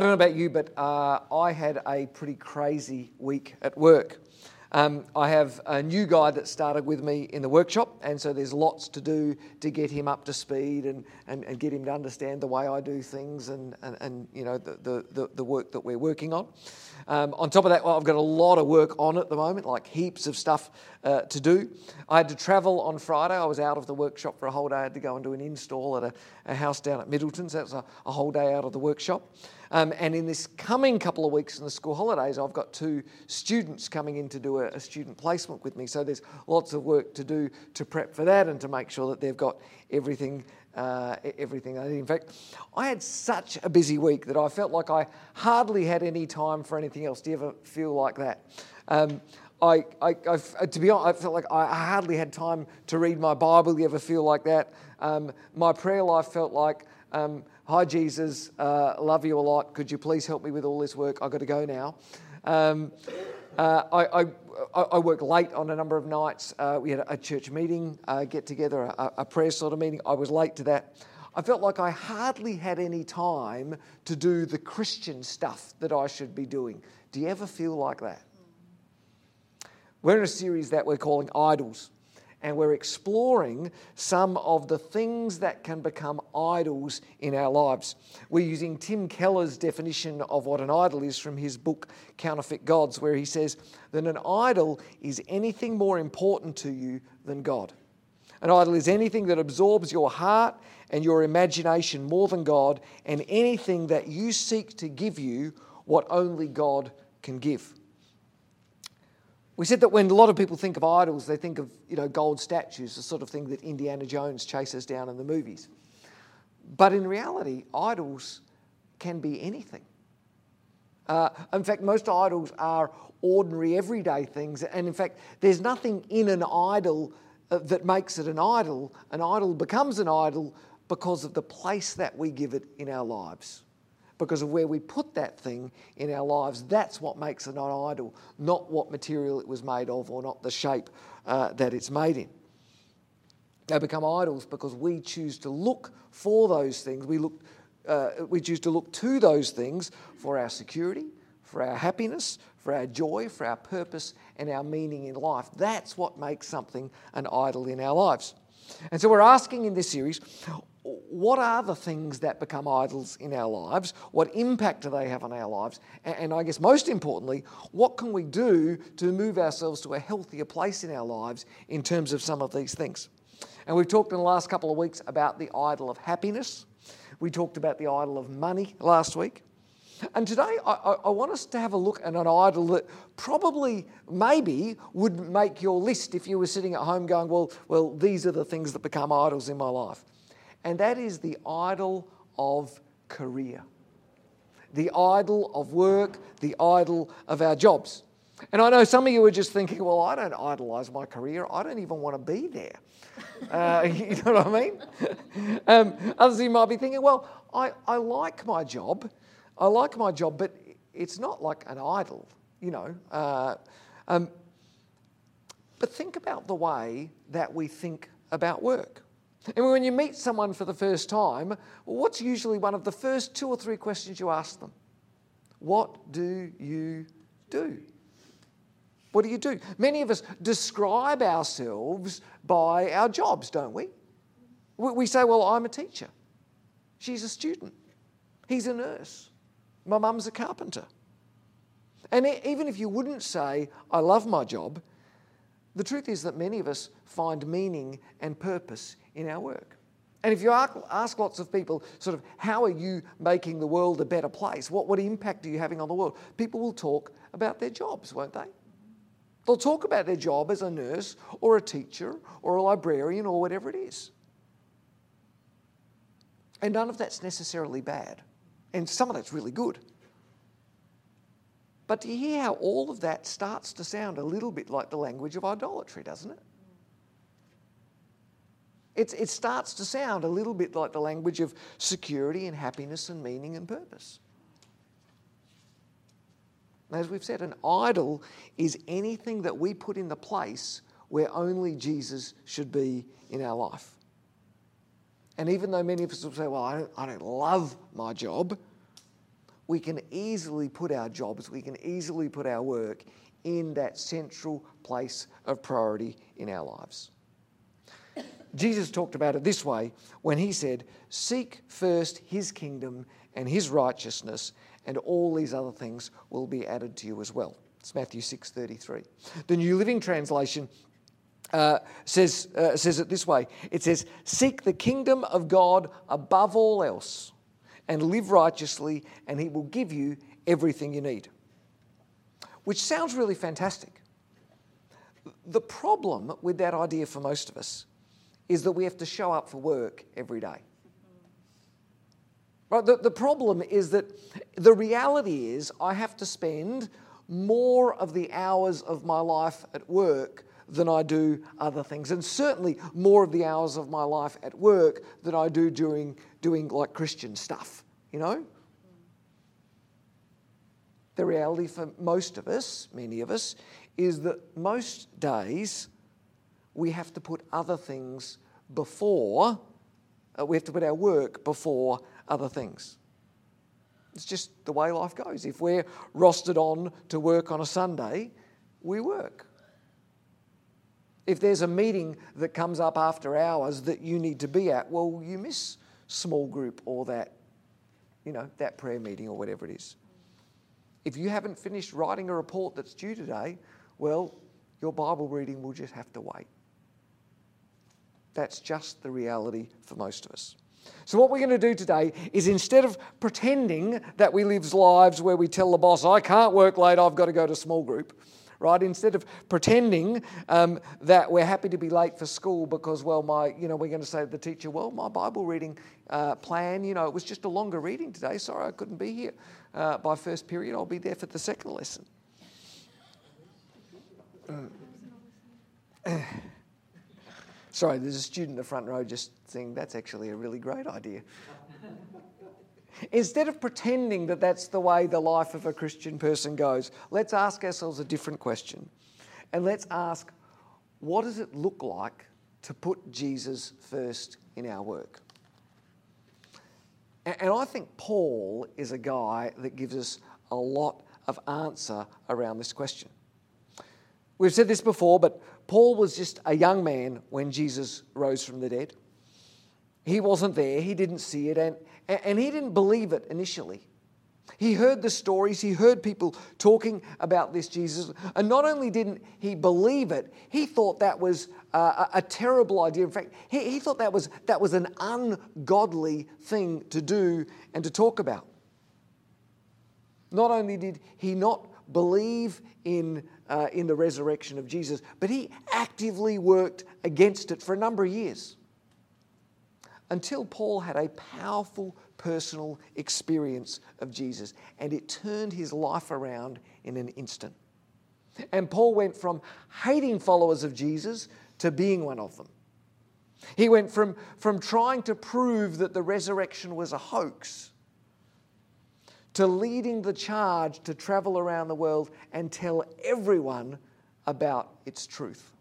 I don't know about you, but uh, I had a pretty crazy week at work. Um, I have a new guy that started with me in the workshop, and so there's lots to do to get him up to speed and, and, and get him to understand the way I do things and, and, and you know the, the, the work that we're working on. Um, on top of that, well, I've got a lot of work on at the moment, like heaps of stuff uh, to do. I had to travel on Friday. I was out of the workshop for a whole day. I had to go and do an install at a, a house down at Middleton, so that's a, a whole day out of the workshop. Um, and in this coming couple of weeks in the school holidays, I've got two students coming in to do a, a, student placement with me. So there's lots of work to do to prep for that and to make sure that they've got everything. Uh, everything. In fact, I had such a busy week that I felt like I hardly had any time for anything else. Do you ever feel like that? Um, I, I, I, to be honest, I felt like I hardly had time to read my Bible. Do you ever feel like that? Um, my prayer life felt like um, Hi, Jesus, uh, love you a lot. Could you please help me with all this work? I've got to go now. Um, uh, I, I, I, work late on a number of nights. Uh, we had a church meeting, uh, get together, a, a, prayer sort of meeting. I was late to that. I felt like I hardly had any time to do the Christian stuff that I should be doing. Do you ever feel like that? We're in a series that we're calling Idols and we're exploring some of the things that can become idols in our lives. We're using Tim Keller's definition of what an idol is from his book Counterfeit Gods, where he says that an idol is anything more important to you than God. An idol is anything that absorbs your heart and your imagination more than God, and anything that you seek to give you what only God can give. We said that when a lot of people think of idols, they think of you know, gold statues, the sort of thing that Indiana Jones chases down in the movies. But in reality, idols can be anything. Uh, in fact, most idols are ordinary, everyday things. And in fact, there's nothing in an idol uh, that makes it an idol. An idol becomes an idol because of the place that we give it in our lives because of where we put that thing in our lives. That's what makes it an idol, not what material it was made of or not the shape uh, that it's made in. They become idols because we choose to look for those things. We, look, uh, we choose to look to those things for our security, for our happiness, for our joy, for our purpose, and our meaning in life. That's what makes something an idol in our lives. And so we're asking in this series what are the things that become idols in our lives? What impact do they have on our lives? And I guess most importantly, what can we do to move ourselves to a healthier place in our lives in terms of some of these things? And we've talked in the last couple of weeks about the idol of happiness. We talked about the idol of money last week. And today I, I, want us to have a look at an idol that probably, maybe, would make your list if you were sitting at home going, well, well, these are the things that become idols in my life and that is the idol of career, the idol of work, the idol of our jobs. And I know some of you are just thinking, well, I don't idolize my career. I don't even want to be there. Uh, you know what I mean? um, others of you might be thinking, well, I, I like my job. I like my job, but it's not like an idol, you know. Uh, um, but think about the way that we think about work. And when you meet someone for the first time, what's usually one of the first two or three questions you ask them? What do you do? What do you do? Many of us describe ourselves by our jobs, don't we? We say, Well, I'm a teacher. She's a student. He's a nurse. My mum's a carpenter. And even if you wouldn't say, I love my job, the truth is that many of us find meaning and purpose in our work. And if you ask lots of people, sort of, how are you making the world a better place? What, what impact are you having on the world? People will talk about their jobs, won't they? They'll talk about their job as a nurse or a teacher or a librarian or whatever it is. And none of that's necessarily bad. And some of that's really good. But do you hear how all of that starts to sound a little bit like the language of idolatry, doesn't it? It's, it starts to sound a little bit like the language of security and happiness and meaning and purpose. As we've said, an idol is anything that we put in the place where only Jesus should be in our life. And even though many of us will say, Well, I don't, I don't love my job, we can easily put our jobs, we can easily put our work in that central place of priority in our lives. Jesus talked about it this way when he said, Seek first his kingdom and his righteousness, and all these other things will be added to you as well. It's Matthew 6:33. The New Living Translation uh, says, uh, says it this way it says, Seek the kingdom of God above all else and live righteously, and He will give you everything you need. Which sounds really fantastic. The problem with that idea for most of us is that we have to show up for work every day. Right? The, the problem is that the reality is I have to spend more of the hours of my life at work than I do other things, and certainly more of the hours of my life at work than I do doing, doing like Christian stuff, you know? The reality for most of us, many of us, is that most days we have to put other things before, uh, we have to put our work before other things. It's just the way life goes. If we're rostered on to work on a Sunday, we work. If there's a meeting that comes up after hours that you need to be at, well, you miss small group or that, you know, that prayer meeting or whatever it is. If you haven't finished writing a report that's due today, well, your Bible reading will just have to wait. That's just the reality for most of us. So, what we're going to do today is instead of pretending that we live lives where we tell the boss, I can't work late, I've got to go to small group, right? Instead of pretending um, that we're happy to be late for school because, well, my, you know, we're going to say to the teacher, well, my Bible reading uh, plan, you know, it was just a longer reading today. Sorry, I couldn't be here uh, by first period. I'll be there for the second lesson. Sorry, there's a student in the front row just saying that's actually a really great idea. Instead of pretending that that's the way the life of a Christian person goes, let's ask ourselves a different question. And let's ask, what does it look like to put Jesus first in our work? And I think Paul is a guy that gives us a lot of answer around this question. We've said this before, but Paul was just a young man when Jesus rose from the dead. He wasn't there, he didn't see it, and, and he didn't believe it initially. He heard the stories, he heard people talking about this Jesus, and not only didn't he believe it, he thought that was a, a terrible idea. In fact, he, he thought that was, that was an ungodly thing to do and to talk about. Not only did he not believe in uh, in the resurrection of Jesus, but he actively worked against it for a number of years until Paul had a powerful personal experience of Jesus and it turned his life around in an instant. And Paul went from hating followers of Jesus to being one of them. He went from, from trying to prove that the resurrection was a hoax to leading the charge to travel around the world and tell everyone about its truth.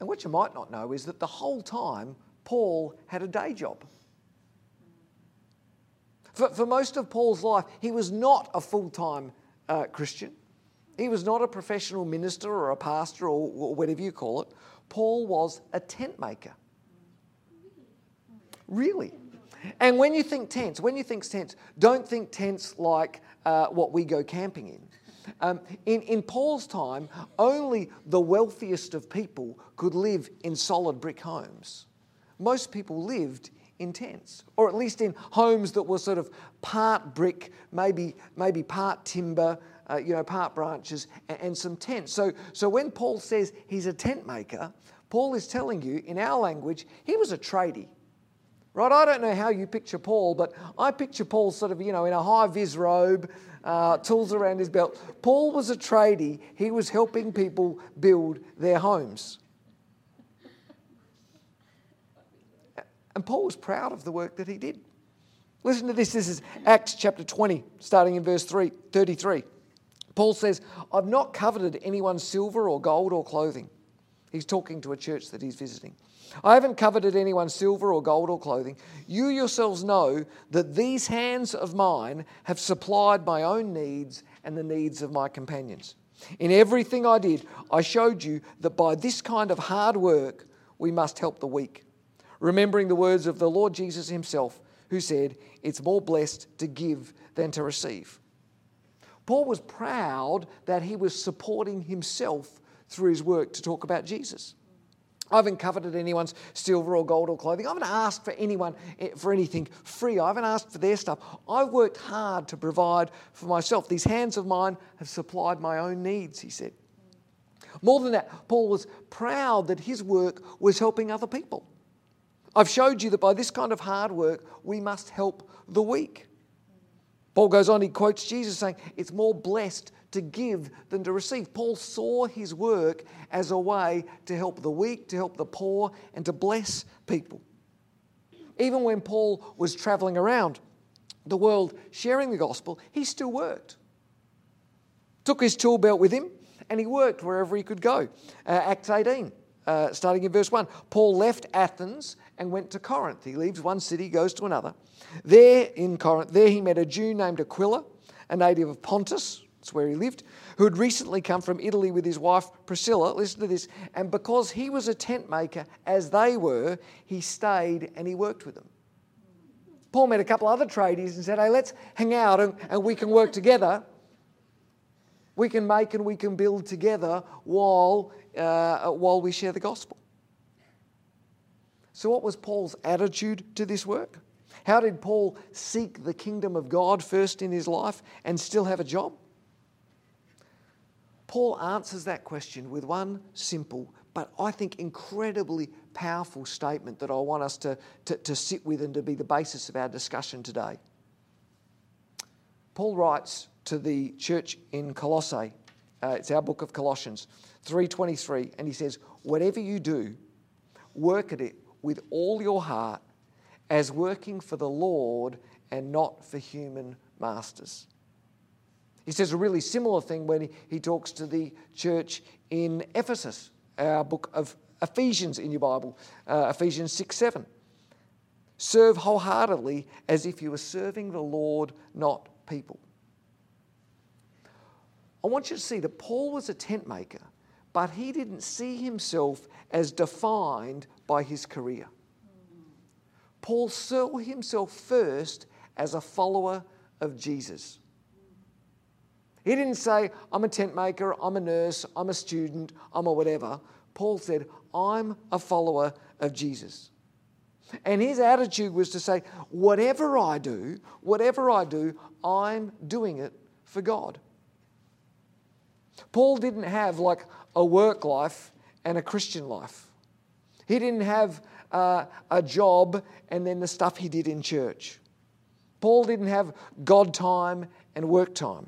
And what you might not know is that the whole time, Paul had a day job. For, for most of Paul's life, he was not a full time uh, Christian. He was not a professional minister or a pastor or, or whatever you call it. Paul was a tent maker. Really? And when you think tents, when you think tents, don't think tents like uh, what we go camping in. Um, in, in Paul's time, only the wealthiest of people could live in solid brick homes. Most people lived in tents, or at least in homes that were sort of part brick, maybe, maybe part timber, uh, you know, part branches, and, and some tents. So, so when Paul says he's a tent maker, Paul is telling you, in our language, he was a tradie. Right? I don't know how you picture Paul, but I picture Paul sort of, you know, in a high vis robe, uh, tools around his belt. Paul was a tradie, he was helping people build their homes. And Paul was proud of the work that he did. Listen to this. This is Acts chapter 20, starting in verse 3, 33. Paul says, I've not coveted anyone's silver or gold or clothing. He's talking to a church that he's visiting. I haven't coveted anyone's silver or gold or clothing. You yourselves know that these hands of mine have supplied my own needs and the needs of my companions. In everything I did, I showed you that by this kind of hard work, we must help the weak. Remembering the words of the Lord Jesus himself, who said, It's more blessed to give than to receive. Paul was proud that he was supporting himself through his work to talk about Jesus. I haven't coveted anyone's silver or gold or clothing. I haven't asked for anyone eh, for anything free. I haven't asked for their stuff. I've worked hard to provide for myself. These hands of mine have supplied my own needs, he said. More than that, Paul was proud that his work was helping other people. I've showed you that by this kind of hard work, we must help the weak. Paul goes on, he quotes Jesus saying, It's more blessed to give than to receive. Paul saw his work as a way to help the weak, to help the poor, and to bless people. Even when Paul was traveling around the world sharing the gospel, he still worked. Took his tool belt with him and he worked wherever he could go. Uh, Acts 18. Uh, starting in verse 1. Paul left Athens and went to Corinth. He leaves one city, goes to another. There in Corinth, there he met a Jew named Aquila, a native of Pontus, that's where he lived, who had recently come from Italy with his wife Priscilla. Listen to this. And because he was a tent maker, as they were, he stayed and he worked with them. Paul met a couple other tradies and said, Hey, let's hang out and, and we can work together. We can make and we can build together while, uh, while we share the gospel. So, what was Paul's attitude to this work? How did Paul seek the kingdom of God first in his life and still have a job? Paul answers that question with one simple but I think incredibly powerful statement that I want us to, to, to sit with and to be the basis of our discussion today. Paul writes to the church in Colossae, uh, it's our book of Colossians 3:23, and he says, "Whatever you do, work at it with all your heart, as working for the Lord and not for human masters." He says a really similar thing when he, talks to the church in Ephesus, our book of Ephesians in your Bible, uh, Ephesians 6 7. Serve wholeheartedly as if you were serving the Lord, not people. I want you to see that Paul was a tent maker, but he didn't see himself as defined by his career. Paul saw himself first as a follower of Jesus. He didn't say, I'm a tent maker, I'm a nurse, I'm a student, I'm a whatever. Paul said, I'm a follower of Jesus. And his attitude was to say, whatever I do, whatever I do, I'm doing it for God. Paul didn't have like a work life and a Christian life. He didn't have uh, a job and then the stuff he did in church. Paul didn't have God time and work time.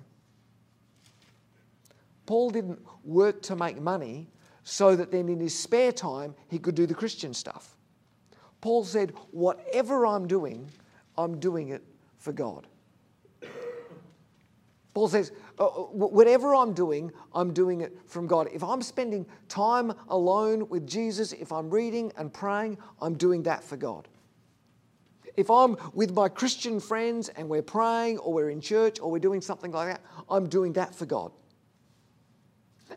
Paul didn't work to make money so that then in his spare time he could do the Christian stuff. Paul said, Whatever I'm doing, I'm doing it for God. Paul says, uh, uh, Whatever I'm doing, I'm doing it from God. If I'm spending time alone with Jesus, if I'm reading and praying, I'm doing that for God. If I'm with my Christian friends and we're praying or we're in church or we're doing something like that, I'm doing that for God.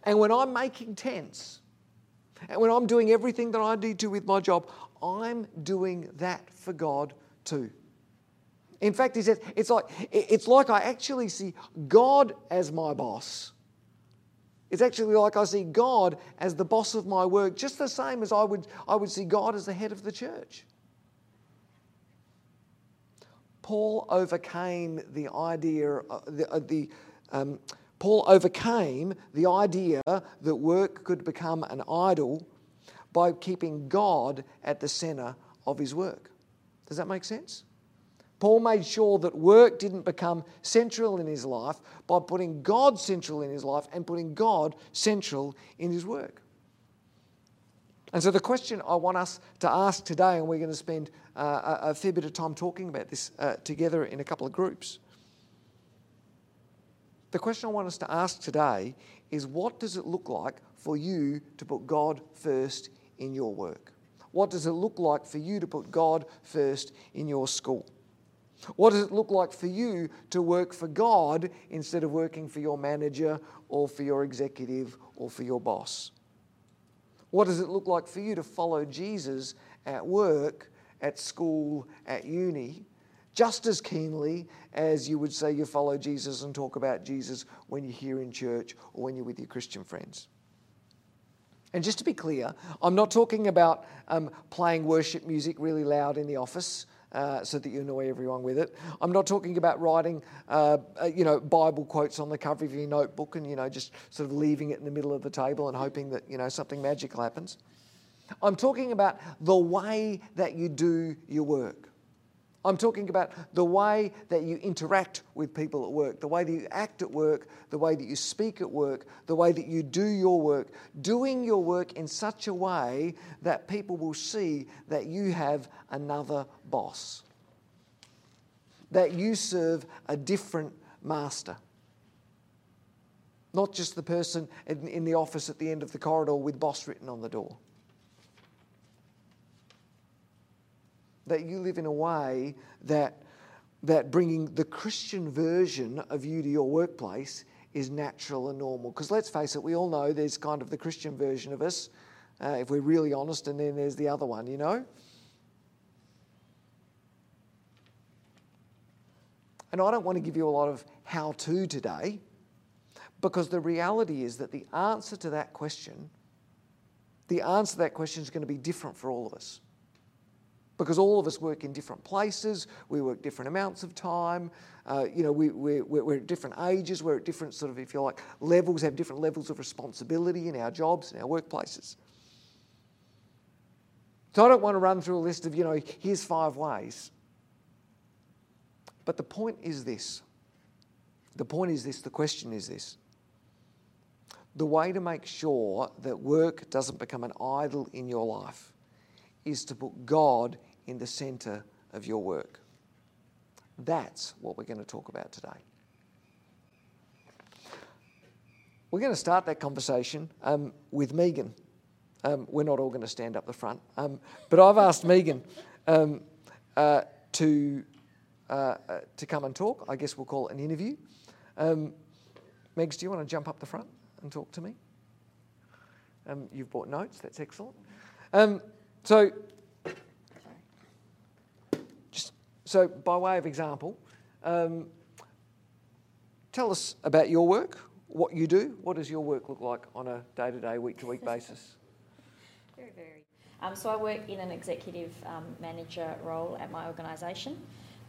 And when I'm making tents, and when I'm doing everything that I need to with my job, I'm doing that for God too. In fact, he says it's like it's like I actually see God as my boss. It's actually like I see God as the boss of my work, just the same as I would, I would see God as the head of the church. Paul overcame the idea, uh, the, uh, the um, Paul overcame the idea that work could become an idol by keeping God at the center of his work. Does that make sense? Paul made sure that work didn't become central in his life by putting God central in his life and putting God central in his work. And so, the question I want us to ask today, and we're going to spend uh, a, fair bit of time talking about this uh, together in a couple of groups, the question I want us to ask today is what does it look like for you to put God first in your work? What does it look like for you to put God first in your school? What does it look like for you to work for God instead of working for your manager or for your executive or for your boss? What does it look like for you to follow Jesus at work, at school, at uni, just as keenly as you would say you follow Jesus and talk about Jesus when you're here in church or when you're with your Christian friends? And just to be clear, I'm not talking about um, playing worship music really loud in the office. Uh, so that you annoy everyone with it. I'm not talking about writing, uh, uh, you know, Bible quotes on the cover of your notebook and you know just sort of leaving it in the middle of the table and hoping that you know something magical happens. I'm talking about the way that you do your work. I'm talking about the way that you interact with people at work, the way that you act at work, the way that you speak at work, the way that you do your work. Doing your work in such a way that people will see that you have another boss, that you serve a different master. Not just the person in, in the office at the end of the corridor with boss written on the door. That you live in a way that, that bringing the Christian version of you to your workplace is natural and normal. Because let's face it, we all know there's kind of the Christian version of us, uh, if we're really honest, and then there's the other one, you know? And I don't want to give you a lot of how to today, because the reality is that the answer to that question, the answer to that question is going to be different for all of us because all of us work in different places, we work different amounts of time, uh, you know, we, we, we're at different ages, we're at different sort of, if you like, levels, have different levels of responsibility in our jobs, in our workplaces. So I don't want to run through a list of, you know, here's five ways. But the point is this. The point is this, the question is this. The way to make sure that work doesn't become an idol in your life is to put God in the centre of your work. That's what we're going to talk about today. We're going to start that conversation um, with Megan. Um, we're not all going to stand up the front, um, but I've asked Megan um, uh, to uh, uh, to come and talk. I guess we'll call it an interview. Um, Megs, do you want to jump up the front and talk to me? Um, you've brought notes. That's excellent. so So, by way of example, um, tell us about your work, what you do. What does your work look like on a day to day, week to week basis? Very very. Um, so, I work in an executive um, manager role at my organisation.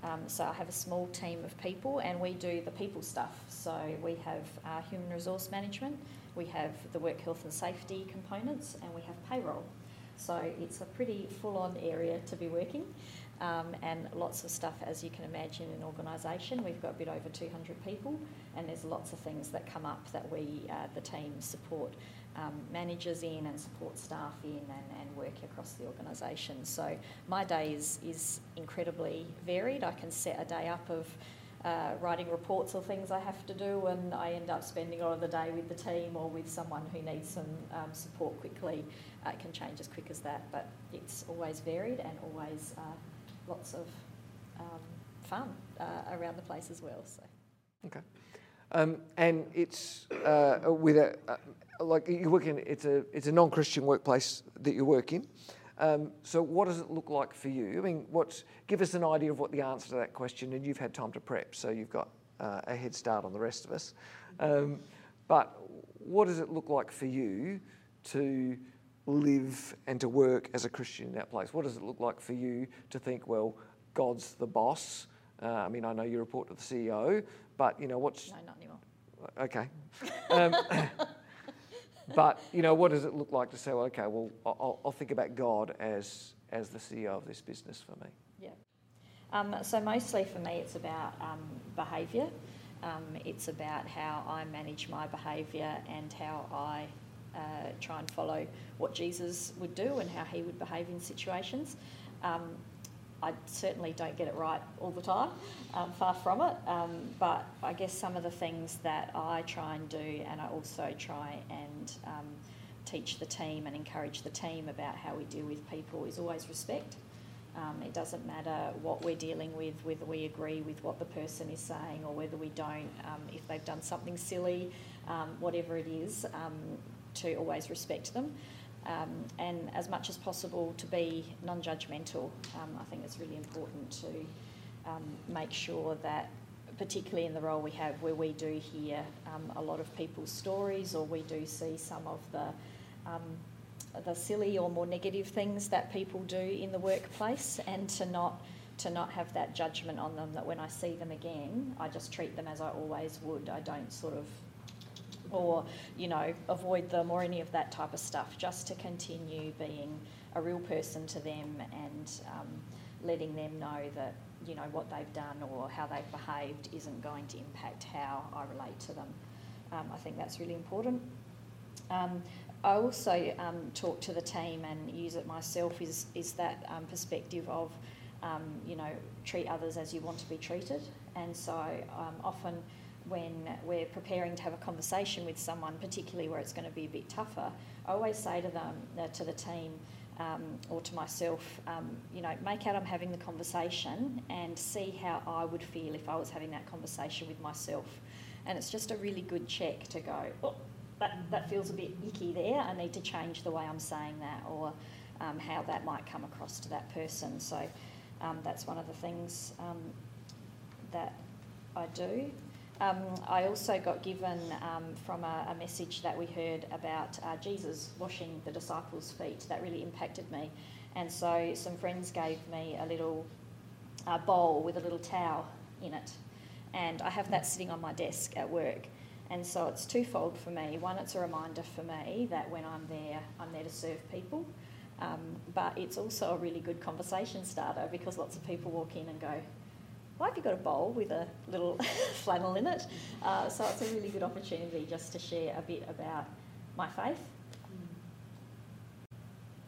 Um, so, I have a small team of people and we do the people stuff. So, we have uh, human resource management, we have the work health and safety components, and we have payroll. So, it's a pretty full on area to be working um, and lots of stuff, as you can imagine, in organisation. We've got a bit over 200 people, and there's lots of things that come up that we, uh, the team, support um, managers in and support staff in and, and work across the organisation. So my day is, is incredibly varied. I can set a day up of uh, writing reports or things I have to do, and I end up spending a lot of the day with the team or with someone who needs some um, support quickly. Uh, it can change as quick as that, but it's always varied and always uh, lots of um, fun uh, around the place as well. So. Okay. Um, and it's uh, with a uh, like you work in it's a it's a non-Christian workplace that you work in. Um, so what does it look like for you? I mean, what's give us an idea of what the answer to that question, and you've had time to prep, so you've got uh, a head start on the rest of us. Um, but what does it look like for you to live and to work as a Christian in that place? What does it look like for you to think, well, God's the boss? Uh, I mean, I know you report to the CEO, but you know what's no, not anymore. Okay, um, but you know, what does it look like to say, well, okay, well, I'll, I'll, think about God as as the CEO of this business for me? Yeah. Um, so mostly for me, it's about um, behaviour. Um, it's about how I manage my behaviour and how I uh, try and follow what Jesus would do and how he would behave in situations. Um, I certainly don't get it right all the time, um, far from it. Um, but I guess some of the things that I try and do, and I also try and um, teach the team and encourage the team about how we deal with people, is always respect. Um, it doesn't matter what we're dealing with, whether we agree with what the person is saying or whether we don't, um, if they've done something silly, whatever it is, to always respect them. Um, and as much as possible to be non judgmental. Um, I think it's really important to make sure that, particularly in the role we have where we do hear a lot of people's stories or we do see some of the the silly or more negative things that people do in the workplace and to not to not have that judgment on them that when I see them again I just treat them as I always would I don't sort of or you know avoid them or any of that type of stuff just to continue being a real person to them and um, letting them know that you know what they've done or how they've behaved isn't going to impact how I relate to them um, I think that's really important um, I also um, talk to the team and use it myself is, is that um, perspective of, um, you know, treat others as you want to be treated. And so often when we're preparing to have a conversation with someone, particularly where it's going to be a bit tougher, I always say to them, uh, to the team, um, or to myself, um, you know, make out I'm having the conversation and see how I would feel if I was having that conversation with myself. And it's just a really good check to go, oh, that, that feels a bit icky there. I need to change the way I'm saying that or um, how that might come across to that person. So um, that's one of the things um, that I do. Um, I also got given um, from a, a, message that we heard about uh, Jesus washing the disciples' feet. That really impacted me. And so some friends gave me a little uh, bowl with a little towel in it. And I have that sitting on my desk at work. And so it's twofold for me. One, it's a reminder for me that when I'm there, I'm there to serve people. Um, but it's also a really good conversation starter because lots of people walk in and go, Why have you got a bowl with a little flannel in it? Uh, so it's a really good opportunity just to share a bit about my faith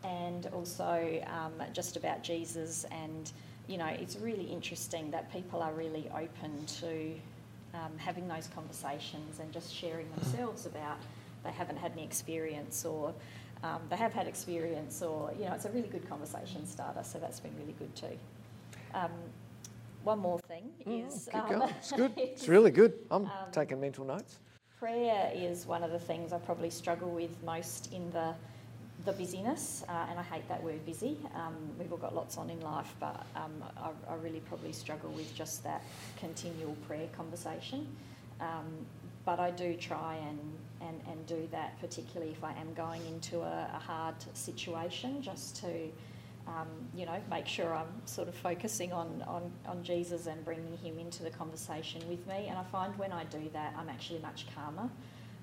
and also um, just about Jesus. And, you know, it's really interesting that people are really open to um, having those conversations and just sharing themselves about they haven't had any experience or um, they have had experience or, you know, it's a really good conversation starter, so that's been really good too. One more thing mm, is. Um, it's good. it's really good. I'm um, taking mental notes. Prayer is one of the things I probably struggle with most in the the busyness, uh, and I hate that word busy. Um, we've all got lots on in life, but um, I, I, really probably struggle with just that continual prayer conversation. Um, but I do try and, and, and do that, particularly if I am going into a, a hard situation, just to um, you know make sure I'm sort of focusing on, on, on Jesus and bringing him into the conversation with me. And I find when I do that, I'm actually much calmer.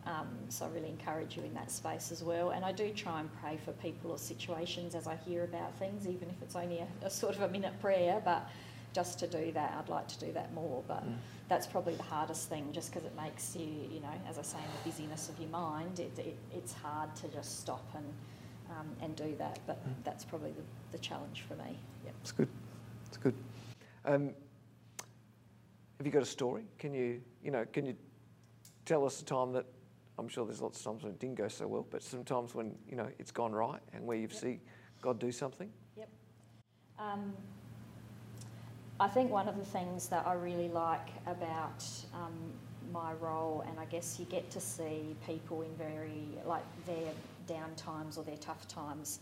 Um, so I really encourage you in that space as well. And I do try and pray for people or situations as I hear about things, even if it's only a, a sort of a minute prayer. But just to do that, I'd like to do that more. But mm. that's probably the hardest thing, just because it makes you, you know, as I say, in the busyness of your mind, it, it, it's hard to just stop and um, and do that. But that's probably the, the challenge for me. Yep. It's good. It's good. Um, have you got a story? Can you, you know, can you tell us a time that I'm sure there's lots of times when it didn't go so well, but sometimes when you know it's gone right and where you've yep. seen God do something. Yep. Um, I think one of the things that I really like about um, my role, and I guess you get to see people in very like their down times or their tough times,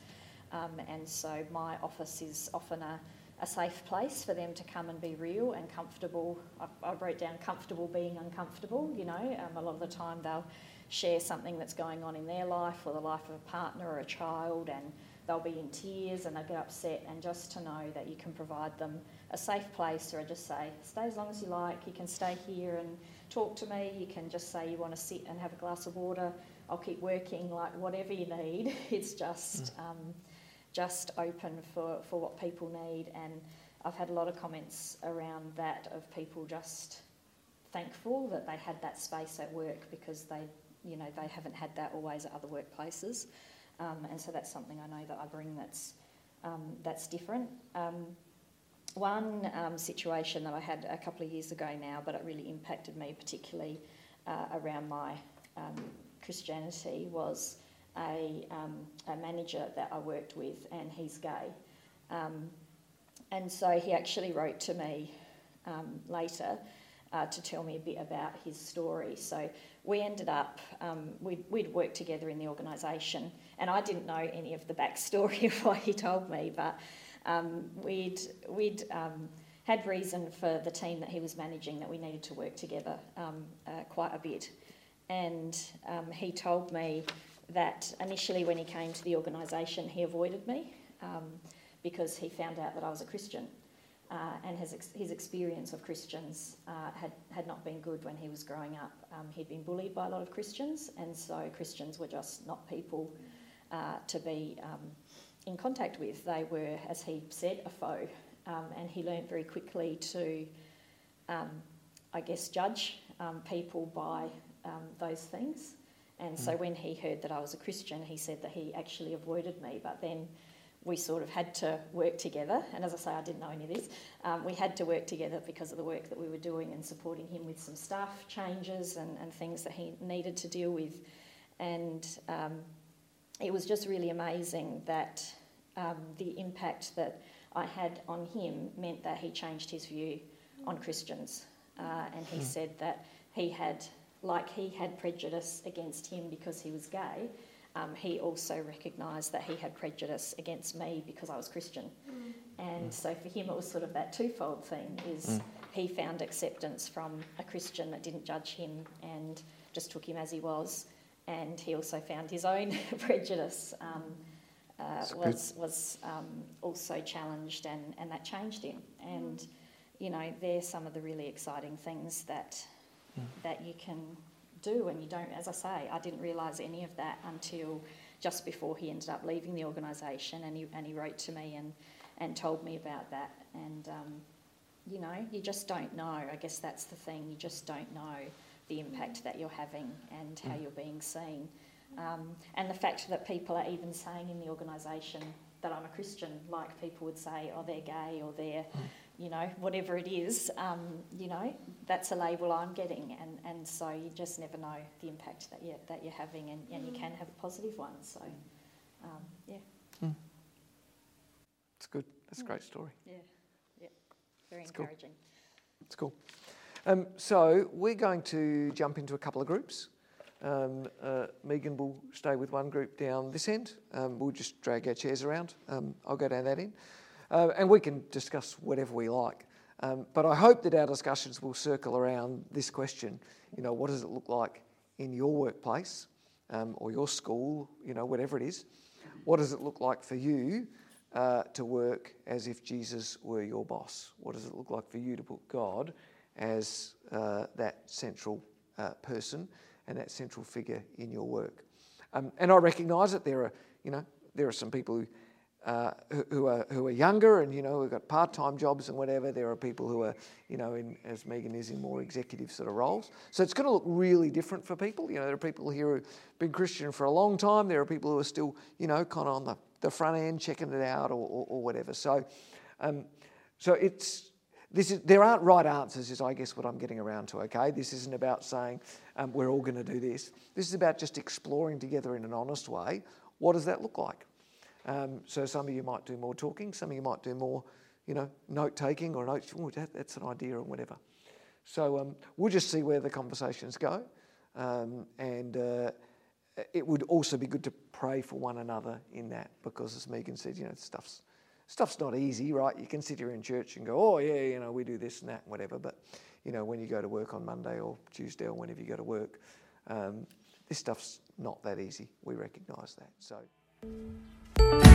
um, and so my office is often a a safe place for them to come and be real and comfortable. I, I wrote down comfortable being uncomfortable. You know, um, a lot of the time they'll share something that's going on in their life or the life of a partner or a child and they'll be in tears and they'll get upset and just to know that you can provide them a safe place or I just say stay as long as you like you can stay here and talk to me you can just say you want to sit and have a glass of water I'll keep working like whatever you need it's just mm. um, just open for, for what people need and I've had a lot of comments around that of people just thankful that they had that space at work because they you know, they haven't had that always at other workplaces. Um, and so that's something I know that I bring that's, um, that's different. Um, one um, situation that I had a couple of years ago now, but it really impacted me, particularly uh, around my um, Christianity, was a, um, a, manager that I worked with, and he's gay. Um, and so he actually wrote to me um, later uh, to tell me a bit about his story. So we ended up, um, we'd, we'd worked together in the organisation, and I didn't know any of the backstory of what he told me, but um, we'd, we'd um, had reason for the team that he was managing that we needed to work together uh, quite a bit. And um, he told me that initially, when he came to the organisation, he avoided me um, because he found out that I was a Christian. Uh, and his, ex- his experience of Christians uh, had, had not been good when he was growing up. Um, he'd been bullied by a lot of Christians, and so Christians were just not people uh, to be um, in contact with. They were, as he said, a foe, um, and he learned very quickly to, um, I guess, judge um, people by um, those things. And mm. so when he heard that I was a Christian, he said that he actually avoided me, but then we sort of had to work together. And as I say, I didn't know any of this. Um, we had to work together because of the work that we were doing and supporting him with some staff changes and, and things that he needed to deal with. And um, it was just really amazing that um, the impact that I had on him meant that he changed his view on Christians. Uh, and he mm. said that he had, like he had prejudice against him because he was gay, um, he also recognised that he had prejudice against me because I was Christian. Mm. And mm. so for him, it was sort of that twofold thing: is mm. he found acceptance from a Christian that didn't judge him and just took him as he was, and he also found his own prejudice. Um, uh, was was um, also challenged, and, and that changed him. And you know, they're some of the really exciting things that mm. that you can do. And you don't, as I say, I didn't realise any of that until just before he ended up leaving the organisation and he, and he wrote to me and, and told me about that. And, um, you know, you just don't know. I guess that's the thing. You just don't know the impact that you're having and how mm. you're being seen. Um, and the fact that people are even saying in the organisation that I'm a Christian, like people would say, oh, they're gay or they're, mm you know, whatever it is, um, you know, that's a label I'm getting, and, and so you just never know the impact that you that you're having, and, and you can have a positive one. So, um, yeah. Mm. It's good. That's a great story. Yeah, yeah, very That's encouraging. Cool. It's cool. Um, so we're going to jump into a couple of groups. Um, uh, Megan will stay with one group down this end. Um, we'll just drag our chairs around. Um, I'll go down that end. Uh, and we can discuss whatever we like. Um, but I hope that our discussions will circle around this question you know, what does it look like in your workplace um, or your school, you know, whatever it is? What does it look like for you uh, to work as if Jesus were your boss? What does it look like for you to put God as uh, that central uh, person and that central figure in your work? Um, and I recognise that there are, you know, there are some people who uh, who, are, who are younger and, you know, who've got part-time jobs and whatever. There are people who are, you know, in, as Megan is, in more executive sort of roles. So it's going to look really different for people. You know, there are people here who've been Christian for a long time. There are people who are still, you know, kind of on the, the front end checking it out or, or, or whatever. So, um, so it's, this is, there aren't right answers, is I guess what I'm getting around to, okay? This isn't about saying um, we're all going to do this. This is about just exploring together in an honest way what does that look like? Um, so some of you might do more talking, some of you might do more, you know, note taking or notes. Oh, that, that's an idea or whatever. So um, we'll just see where the conversations go, um, and uh, it would also be good to pray for one another in that because, as Megan said, you know, stuff's stuff's not easy, right? You can sit here in church and go, oh yeah, you know, we do this and that and whatever, but you know, when you go to work on Monday or Tuesday or whenever you go to work, um, this stuff's not that easy. We recognise that. So. Thank you.